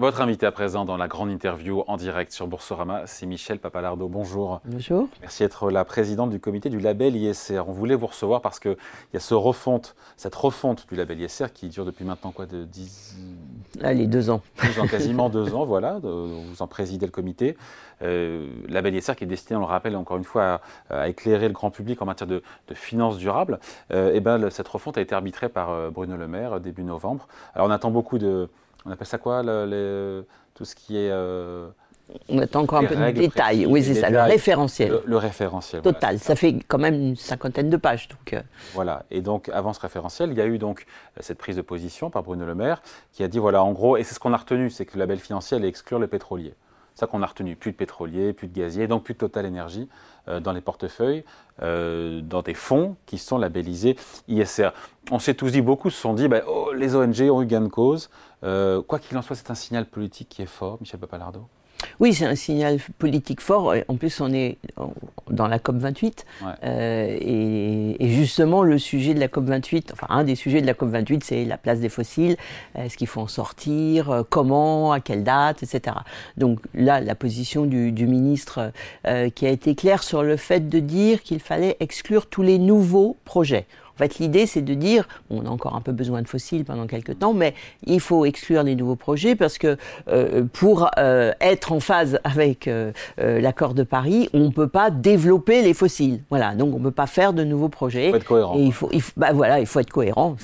Votre invité à présent dans la grande interview en direct sur Boursorama, c'est Michel Papalardo. Bonjour. Bonjour. Merci d'être la présidente du comité du label ISR. On voulait vous recevoir parce qu'il y a ce refonte, cette refonte du label ISR qui dure depuis maintenant quoi de 10... Allez, deux ans. Deux ans, quasiment deux ans, voilà. Vous en présidez le comité. Euh, label ISR qui est destiné, on le rappelle encore une fois, à, éclairer le grand public en matière de, finances durables. Euh, et ben, cette refonte a été arbitrée par euh, Bruno Le Maire début novembre. Alors on attend beaucoup de on appelle ça quoi Tout ce qui est. Euh, on attend encore un peu de détails. Oui, c'est ça, le référentiel. Le, référentiel. Total. ça. fait quand même une cinquantaine de pages. Donc, euh. Voilà. Et donc, avant ce référentiel, il y a eu donc euh, cette prise de position par Bruno Le Maire qui a dit voilà, en gros, et c'est ce qu'on a retenu, c'est que le label financier allait exclure les pétroliers. Ça qu'on a retenu. Plus de pétroliers, plus de gaziers, donc plus de Total Énergie dans les portefeuilles, dans des fonds qui sont labellisés ISR. On s'est tous dit, beaucoup se sont dit, ben, oh, les ONG ont eu gain de cause. Euh, quoi qu'il en soit, c'est un signal politique qui est fort, Michel Papalardo oui, c'est un signal politique fort. En plus, on est dans la COP 28. Euh, et, justement, le sujet de la COP 28, enfin, un des sujets de la COP 28, c'est la place des fossiles. Est-ce qu'il faut en sortir? Euh, Comment? À quelle date? Etc. Donc là, la position du, ministre qui a été claire sur le fait de dire qu'il fallait exclure tous les nouveaux projets. En fait, l'idée, c'est de dire, on a encore un peu besoin de fossiles pendant quelques temps, mais il faut exclure les nouveaux projets parce que euh, pour euh, être en phase avec euh, l'accord de Paris, on ne peut pas développer les fossiles. Voilà, donc on ne peut pas faire de nouveaux projets. Il faut être cohérent. Et il faut, bah, voilà, il faut être cohérent.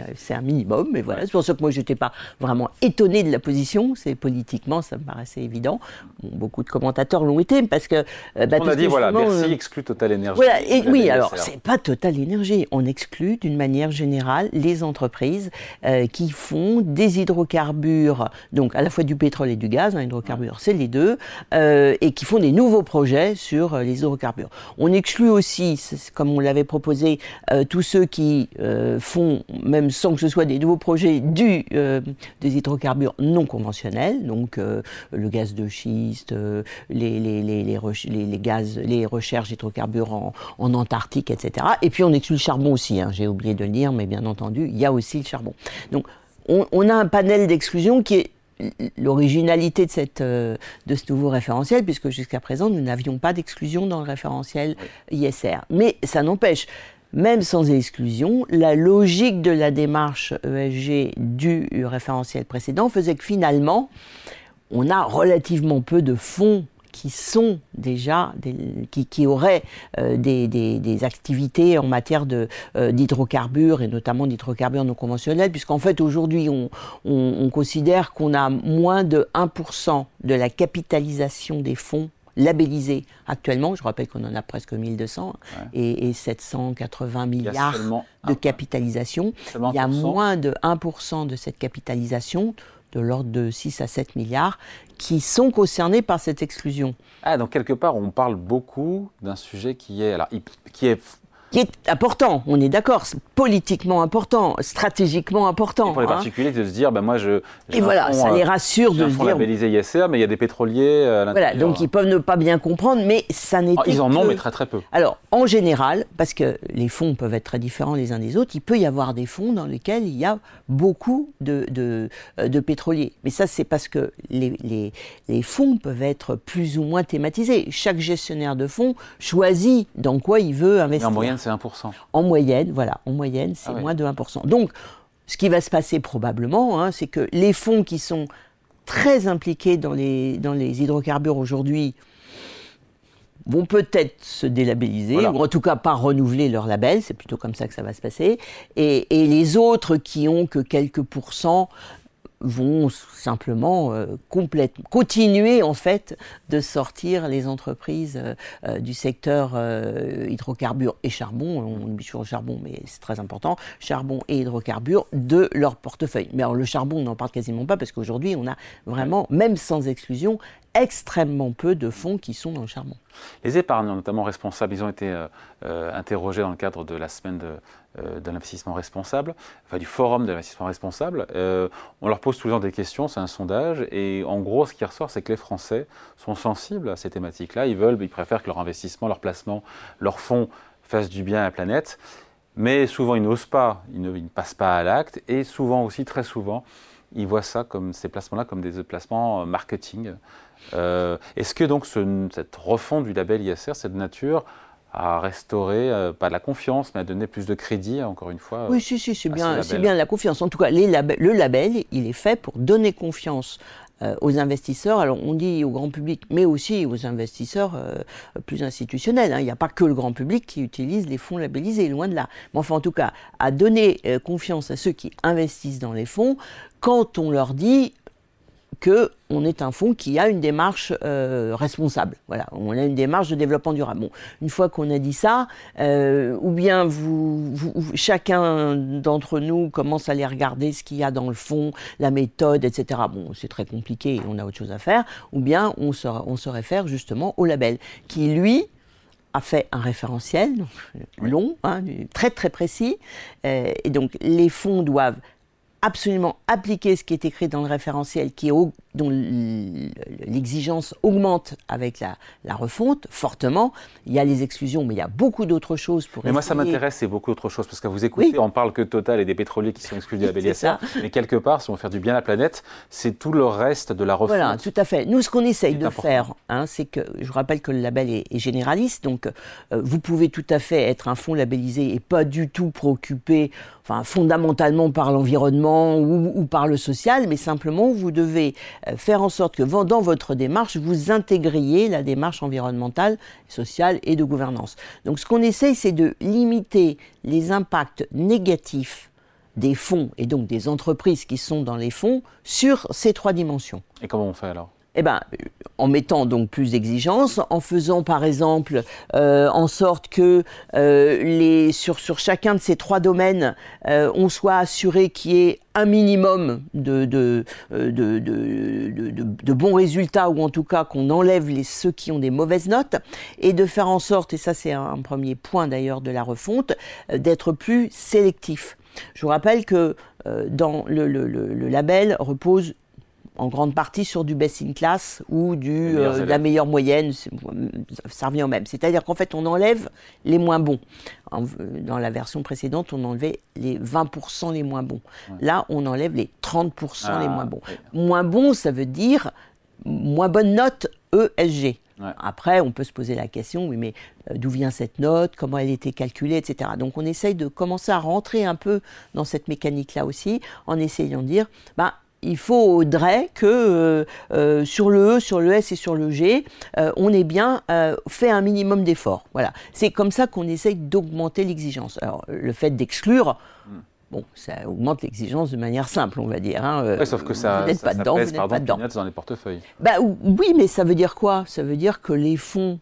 Mm c'est un minimum, mais voilà, c'est pour ça que moi je n'étais pas vraiment étonné de la position, c'est politiquement ça me paraissait évident. beaucoup de commentateurs l'ont été parce que. Euh, bah, on a dit voilà, Bercy euh, exclut Total Énergie. Voilà, et oui, alors c'est pas Total Énergie, on exclut d'une manière générale les entreprises euh, qui font des hydrocarbures, donc à la fois du pétrole et du gaz, un hydrocarbure c'est les deux, et qui font des nouveaux projets sur les hydrocarbures. On exclut aussi, comme on l'avait proposé, tous ceux qui font même sans que ce soit des nouveaux projets, du, euh, des hydrocarbures non conventionnels, donc euh, le gaz de schiste, euh, les, les, les, les, gaz, les recherches d'hydrocarbures en, en, Antarctique, etc. Et puis on exclut le charbon aussi, hein, j'ai oublié de le dire, mais bien entendu, il y a aussi le charbon. Donc on, on a un panel d'exclusion qui est l'originalité de, cette, de ce nouveau référentiel, puisque jusqu'à présent, nous n'avions pas d'exclusion dans le référentiel ISR. Mais ça n'empêche, même sans exclusion, la logique de la démarche ESG du référentiel précédent faisait que finalement, on a relativement peu de fonds qui sont déjà, qui, auraient euh, des, activités en matière euh, d'hydrocarbures et notamment d'hydrocarbures non conventionnels, puisqu'en fait aujourd'hui on, on considère qu'on a moins de 1% de la capitalisation des fonds labellisés actuellement. Je rappelle qu'on en a presque 1200 et, 780 milliards de capitalisation. Il y a moins de 1% de cette capitalisation de l'ordre de 6 à 7 milliards qui sont concernés par cette exclusion. Ah, donc quelque part, on parle beaucoup d'un sujet qui est, alors, qui est qui est important, on est d'accord, politiquement important, stratégiquement important. Et pour les hein. particuliers, de se dire, ben moi je. Et voilà, ça les euh, rassure de se dire. labellisé ISR, mais il y a des pétroliers à Voilà, donc ils peuvent ne pas bien comprendre, mais ça n'est pas. ils en ont, mais très très peu. Alors, en général, parce que les fonds peuvent être très différents les uns des autres, il peut y avoir des fonds dans lesquels il y a beaucoup de, de, euh, de pétroliers. Mais ça, c'est parce que les, les, les fonds peuvent être plus ou moins thématisés. Chaque gestionnaire de fonds choisit dans quoi il veut investir. En moyenne, c'est 1%. En moyenne, voilà, en moyenne, c'est ah moins de 1%. Donc, ce qui va se passer probablement, hein, c'est que les fonds qui sont très impliqués dans les, dans les hydrocarbures aujourd'hui vont peut-être se délabelliser, ou en tout cas pas renouveler leur label, c'est plutôt comme ça que ça va se passer. Et, et les autres qui ont que quelques pourcents vont simplement euh, continuer en fait de sortir les entreprises euh, euh, du secteur hydrocarbures et charbon, on oublie le charbon mais c'est très important, charbon et hydrocarbures de leur portefeuille. Mais alors le charbon on n'en parle quasiment pas parce qu'aujourd'hui on a vraiment, même sans exclusion, extrêmement peu de fonds qui sont dans le charbon. Les épargnants, notamment responsables, ils ont été euh, euh, interrogés dans le cadre de la semaine de, euh, l'investissement responsable, enfin du forum de l'investissement responsable. on leur pose toujours des questions, c'est un sondage, et en gros, ce qui ressort, c'est que les Français sont sensibles à ces thématiques-là. Ils veulent, ils préfèrent que leur investissement, leur placement, leur fonds fassent du bien à la planète, mais souvent ils n'osent pas, ils ne passent pas à l'acte, et souvent aussi, très souvent, ils voient ça comme ces placements-là comme des placements marketing. Est-ce que donc cette refonte du label ISR, cette nature, à restaurer, pas la confiance, mais à donner plus de crédit, encore une fois. Oui, si, si, c'est bien, c'est bien la confiance. En tout cas, les le label, il est fait pour donner confiance euh, aux investisseurs. Alors on dit au grand public, mais aussi aux investisseurs euh, plus institutionnels. Hein. Il n'y a pas que le grand public qui utilise les fonds labellisés, loin de là. Mais enfin, en tout cas, à donner euh, confiance à ceux qui investissent dans les fonds quand on leur dit qu'on est un fonds qui a une démarche euh, responsable. Voilà, on a une démarche de développement durable. Bon, une fois qu'on a dit ça, euh, ou bien vous, chacun d'entre nous commence à aller regarder ce qu'il y a dans le fond, la méthode, etc. Bon, c'est très compliqué, on a autre chose à faire. Ou bien on se, on se réfère justement au label, qui lui a fait un référentiel long, hein, très très précis, euh, et donc les fonds doivent absolument appliquer ce qui est écrit dans le référentiel, qui est dont l'exigence augmente avec la, la, refonte fortement. Il y a les exclusions, mais il y a beaucoup d'autres choses pour. Mais moi, ça m'intéresse, c'est beaucoup d'autres choses parce que vous écoutez, on parle que Total et des pétroliers qui sont exclus de la BLSR, mais quelque part, si on veut faire du bien à la planète, c'est tout le reste de la refonte. Voilà, tout à fait. Nous, ce qu'on essaye de faire, hein, c'est que je rappelle que le label est, généraliste, donc euh, vous pouvez tout à fait être un fonds labellisé et pas du tout préoccupé, enfin fondamentalement par l'environnement ou, par le social, mais simplement vous devez euh, faire en sorte que dans votre démarche, vous intégriez la démarche environnementale, sociale et de gouvernance. Donc ce qu'on essaye, c'est de limiter les impacts négatifs des fonds et donc des entreprises qui sont dans les fonds sur ces trois dimensions. Et comment on fait alors? Eh ben, en mettant donc plus d'exigences, en faisant par exemple euh, en sorte que euh, les, sur, sur chacun de ces trois domaines, euh, on soit assuré qu'il y ait un minimum de, de, de, de, bons résultats, ou en tout cas qu'on enlève les, ceux qui ont des mauvaises notes, et de faire en sorte, et ça c'est un premier point d'ailleurs de la refonte, d'être plus sélectif. Je vous rappelle que dans le, le, le label repose en grande partie sur du best in class ou du, euh, de la meilleure moyenne, ça revient au même. C'est-à-dire qu'en fait, on enlève les moins bons. dans la version précédente, on enlevait les 20% les moins bons. Là, on enlève les 30% les ah, moins bons. Moins bon, ça veut dire moins bonne note ESG. Après, on peut se poser la question, oui, mais euh, d'où vient cette note, comment elle a été calculée, etc. Donc on essaye de commencer à rentrer un peu dans cette mécanique-là aussi, en essayant de dire, bah, il faudrait que euh, euh, sur le E, sur le S et sur le G, euh, on ait bien fait un minimum d'efforts. Voilà. C'est comme ça qu'on essaye d'augmenter l'exigence. Alors, le fait d'exclure, bon, ça augmente l'exigence de manière simple, on va dire. Hein. sauf que ça, vous pas dedans, vous pas dedans. dans les portefeuilles. Bah, oui, mais ça veut dire quoi? Ça veut dire que les fonds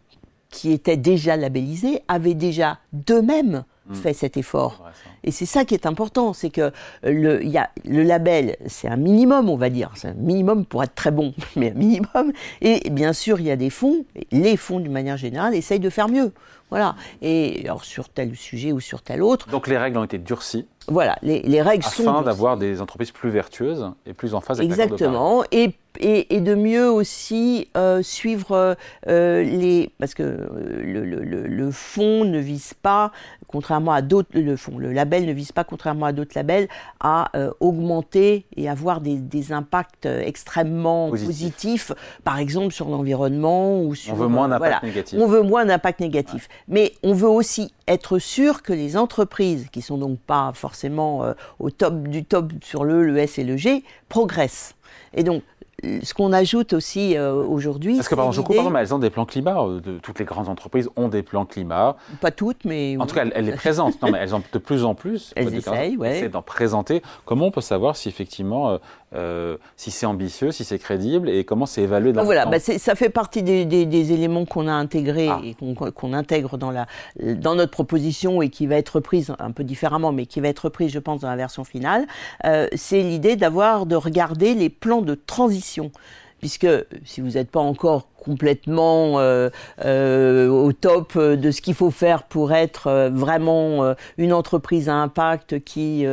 qui étaient déjà labellisés avaient déjà d'eux-mêmes hmm. fait cet effort. Et c'est ça qui est important, c'est que le, y a, le label, c'est un minimum, on va dire, c'est un minimum pour être très bon, mais un minimum. Et bien sûr, il y a des fonds, les fonds d'une manière générale essayent de faire mieux. Voilà. Et alors sur tel sujet ou sur tel autre. Donc les règles ont été durcies. Voilà, les, les règles afin sont. Afin d'avoir des entreprises plus vertueuses et plus en phase avec Exactement. Et et, et, de mieux aussi euh, suivre euh, les parce que le, le, le, fonds ne vise pas contrairement à d'autres le fond le label ne vise pas contrairement à d'autres labels à euh, augmenter et avoir des, des impacts extrêmement positifs. par exemple sur l'environnement ou sur on veut moins d'impact négatif. On veut moins d'impact négatif. Mais on veut aussi être sûr que les entreprises qui sont donc pas forcément au top du top sur le le S et le G progressent. Et donc ce qu'on ajoute aussi euh, aujourd'hui. Parce que, par exemple, elles ont des plans climat. Euh, de, toutes les grandes entreprises ont des plans climat. Pas toutes, mais. En tout cas, elles, les présentent. non, mais elles ont de plus en plus. Elles essayent, ouais. d'en présenter. Comment on peut savoir si effectivement, euh, si c'est ambitieux, si c'est crédible et comment c'est évalué dans Voilà, bah ça fait partie des, des, éléments qu'on a intégrés ah. et qu'on intègre dans, la, dans notre proposition et qui va être prise un peu différemment, mais qui va être prise, je pense, dans la version finale. c'est l'idée d'avoir, de regarder les plans de transition puisque si vous n'êtes pas encore complètement euh, euh, au top de ce qu'il faut faire pour être euh, vraiment une entreprise à impact qui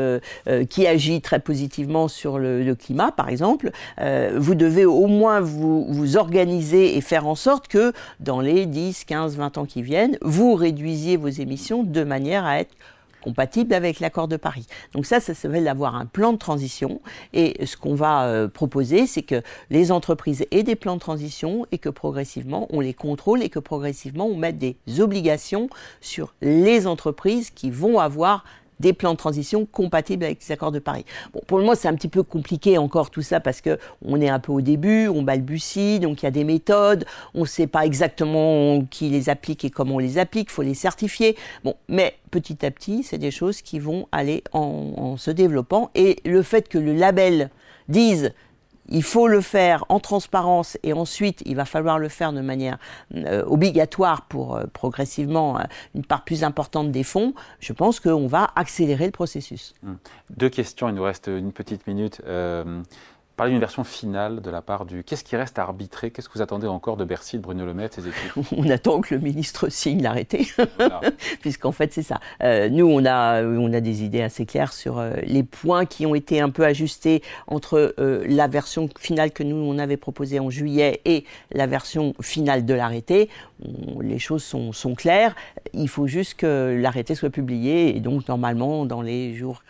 qui agit très positivement sur le, climat, par exemple, vous devez au moins vous, vous organiser et faire en sorte que dans les 10, 15, 20 ans qui viennent, vous réduisiez vos émissions de manière à être compatible avec l'accord de Paris. Donc ça, ça s'appelle d'avoir un plan de transition. Et ce qu'on va euh, proposer, c'est que les entreprises aient des plans de transition et que progressivement, on les contrôle et que progressivement, on mette des obligations sur les entreprises qui vont avoir des plans de transition compatibles avec les accords de Paris. Bon, pour le moment, c'est un petit peu compliqué encore tout ça parce que on est un peu au début, on balbutie, donc il y a des méthodes, on ne sait pas exactement qui les applique et comment on les applique, faut les certifier. Bon, mais petit à petit, c'est des choses qui vont aller en se développant et le fait que le label dise il faut le faire en transparence et ensuite il va falloir le faire de manière euh, obligatoire pour euh, progressivement euh, une part plus importante des fonds. Je pense qu'on va accélérer le processus. Hum. Deux questions, il nous reste une petite minute parler d'une version finale de la part du. Qu'est-ce qui reste à arbitrer? Qu'est-ce que vous attendez encore de Bercy, de Bruno Le Maire, de ses équipes? On attend que le ministre signe l'arrêté, puisqu'en fait c'est ça. Euh, nous, on a, on a des idées assez claires sur euh, les points qui ont été un peu ajustés entre euh, la version finale que nous on avait proposée en juillet et la version finale de l'arrêté. Les choses sont, sont claires. Il faut juste que l'arrêté soit publié et donc normalement dans les jours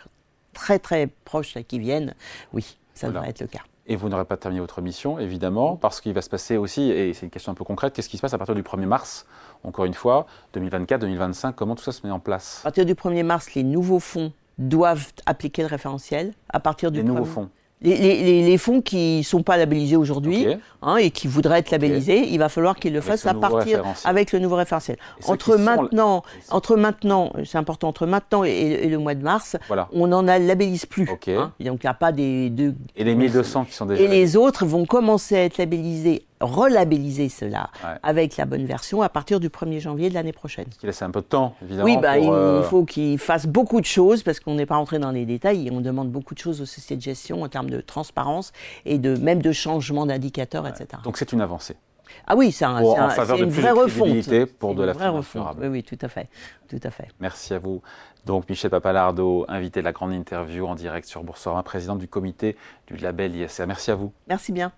très très proches qui viennent, oui, ça devrait être le cas. Et vous n'aurez pas terminé votre mission, évidemment, parce qu'il va se passer aussi, et c'est une question un peu concrète, qu'est-ce qui se passe à partir du 1er mars Encore une fois, 2024, 2025, comment tout ça se met en place À partir du 1er mars, les nouveaux fonds doivent appliquer le référentiel. À partir du les nouveaux fonds les, fonds qui ne sont pas labellisés aujourd'hui hein, et qui voudraient être labellisés, il va falloir qu'ils le fassent à partir avec le nouveau référentiel. Entre maintenant, entre maintenant, c'est important, entre maintenant et, le mois de mars, on n'en labellise plus. Hein. donc il n'y a pas des deux. Et les 1200 qui sont déjà. Et les autres vont commencer à être labellisés relabelliser cela avec la bonne version à partir du 1er janvier de l'année prochaine. Ce qui laisse un peu de temps, évidemment. Oui, bah, il euh, faut qu'il fasse beaucoup de choses parce qu'on n'est pas rentré dans les détails et on demande beaucoup de choses aux sociétés de gestion en termes de transparence et de même de changement d'indicateurs, etc. Donc c'est une avancée. Ah oui, c'est un, une vraie refonte. pour de la. Oui, oui, tout à fait, tout à fait. Merci à vous. Donc Michel Papalardo, invité de la grande interview en direct sur Boursorama, président du comité du label ISR. Merci à vous. Merci bien.